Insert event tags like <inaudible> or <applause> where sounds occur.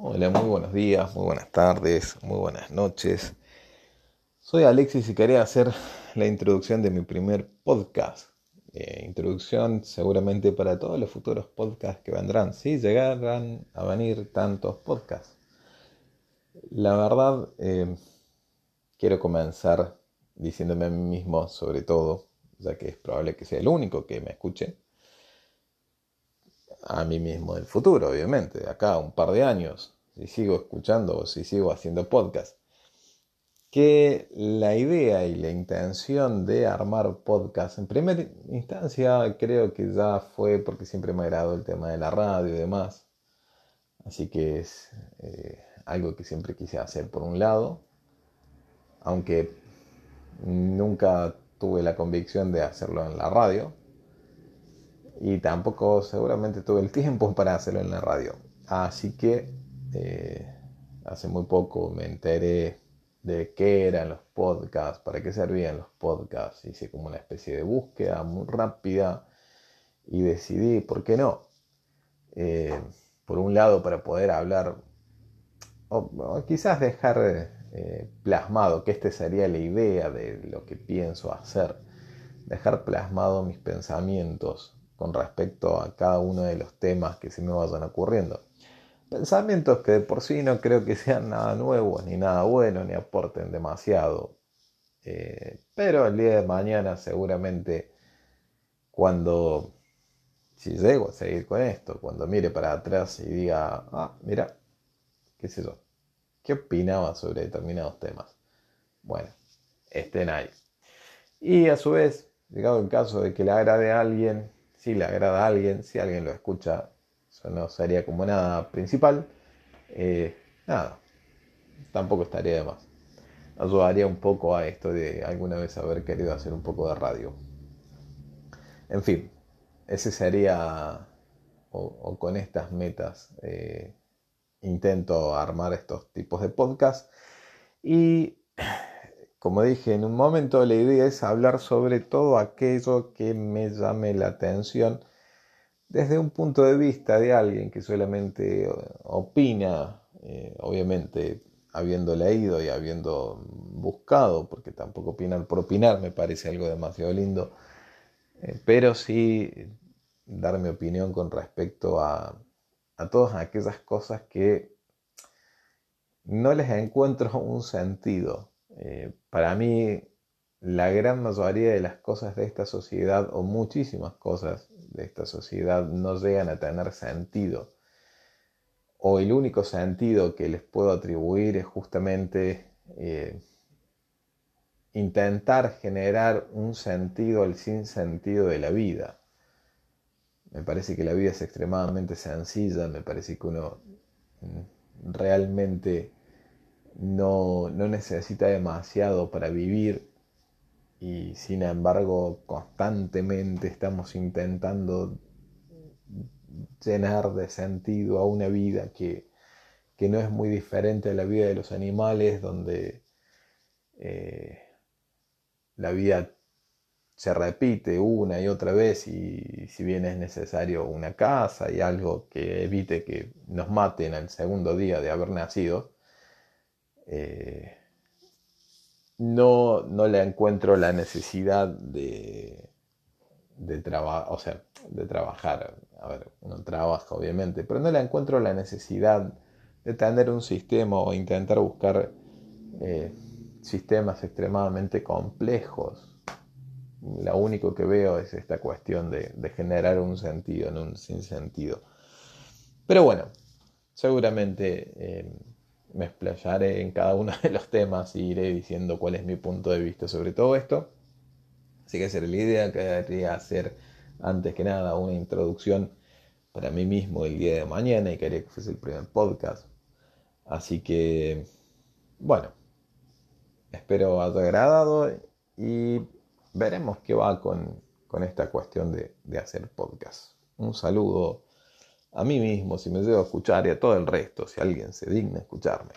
Hola, muy buenos días, muy buenas tardes, muy buenas noches. Soy Alexis y quería hacer la introducción de mi primer podcast. Eh, introducción seguramente para todos los futuros podcasts que vendrán. Si llegarán a venir tantos podcasts. La verdad, eh, quiero comenzar diciéndome a mí mismo, sobre todo, ya que es probable que sea el único que me escuche, a mí mismo del futuro, obviamente, de acá un par de años, si sigo escuchando o si sigo haciendo podcast, que la idea y la intención de armar podcast, en primera instancia creo que ya fue porque siempre me agradó el tema de la radio y demás, así que es eh, algo que siempre quise hacer por un lado, aunque nunca tuve la convicción de hacerlo en la radio, y tampoco seguramente tuve el tiempo <laughs> para hacerlo en la radio. Así que eh, hace muy poco me enteré de qué eran los podcasts, para qué servían los podcasts. Hice como una especie de búsqueda muy rápida y decidí, ¿por qué no? Eh, por un lado, para poder hablar, o, quizás dejar eh, plasmado que esta sería la idea de lo que pienso hacer, dejar plasmado mis pensamientos con respecto a cada uno de los temas que se me vayan ocurriendo. Pensamientos que de por sí no creo que sean nada nuevos, ni nada bueno, ni aporten demasiado. Eh, pero el día de mañana seguramente cuando, si llego a seguir con esto, cuando mire para atrás y diga, ah, mira, qué sé yo, ¿qué opinaba sobre determinados temas? Bueno, estén ahí. Y a su vez, llegado el caso de que le agrade a alguien, si le agrada a alguien, si alguien lo escucha, eso no sería como nada principal. Eh, nada, tampoco estaría de más. Ayudaría un poco a esto de alguna vez haber querido hacer un poco de radio. En fin, ese sería, o, con estas metas, eh, intento armar estos tipos de podcasts. Y como dije en un momento, la idea es hablar sobre todo aquello que me llame la atención desde un punto de vista de alguien que solamente opina, eh, obviamente habiendo leído y habiendo buscado, porque tampoco opinar por opinar me parece algo demasiado lindo, eh, pero sí dar mi opinión con respecto a, a todas aquellas cosas que no les encuentro un sentido eh, para mí, la gran mayoría de las cosas de esta sociedad, o muchísimas cosas de esta sociedad, no llegan a tener sentido. O el único sentido que les puedo atribuir es justamente eh, intentar generar un sentido al sinsentido de la vida. Me parece que la vida es extremadamente sencilla, me parece que uno mm, realmente no, necesita demasiado para vivir y sin embargo constantemente estamos intentando llenar de sentido a una vida que, no es muy diferente a la vida de los animales, donde eh, la vida se repite una y otra vez y si bien es necesario una casa y algo que evite que nos maten al segundo día de haber nacido, eh, no, no le encuentro la necesidad de, de trabajar, o sea, de trabajar. A ver, uno trabaja obviamente, pero no le encuentro la necesidad de tener un sistema o intentar buscar eh, sistemas extremadamente complejos. Lo único que veo es esta cuestión de, generar un sentido en un sinsentido. Pero bueno, seguramente eh, me explayaré en cada uno de los temas y iré diciendo cuál es mi punto de vista sobre todo esto. Así que esa era la idea, quería hacer antes que nada una introducción para mí mismo el día de mañana y quería que fuese el primer podcast. Así que, bueno, espero haya agradado y veremos qué va con, esta cuestión de, de hacer podcast. Un saludo a mí mismo si me llevo a escuchar y a todo el resto si alguien se digna escucharme.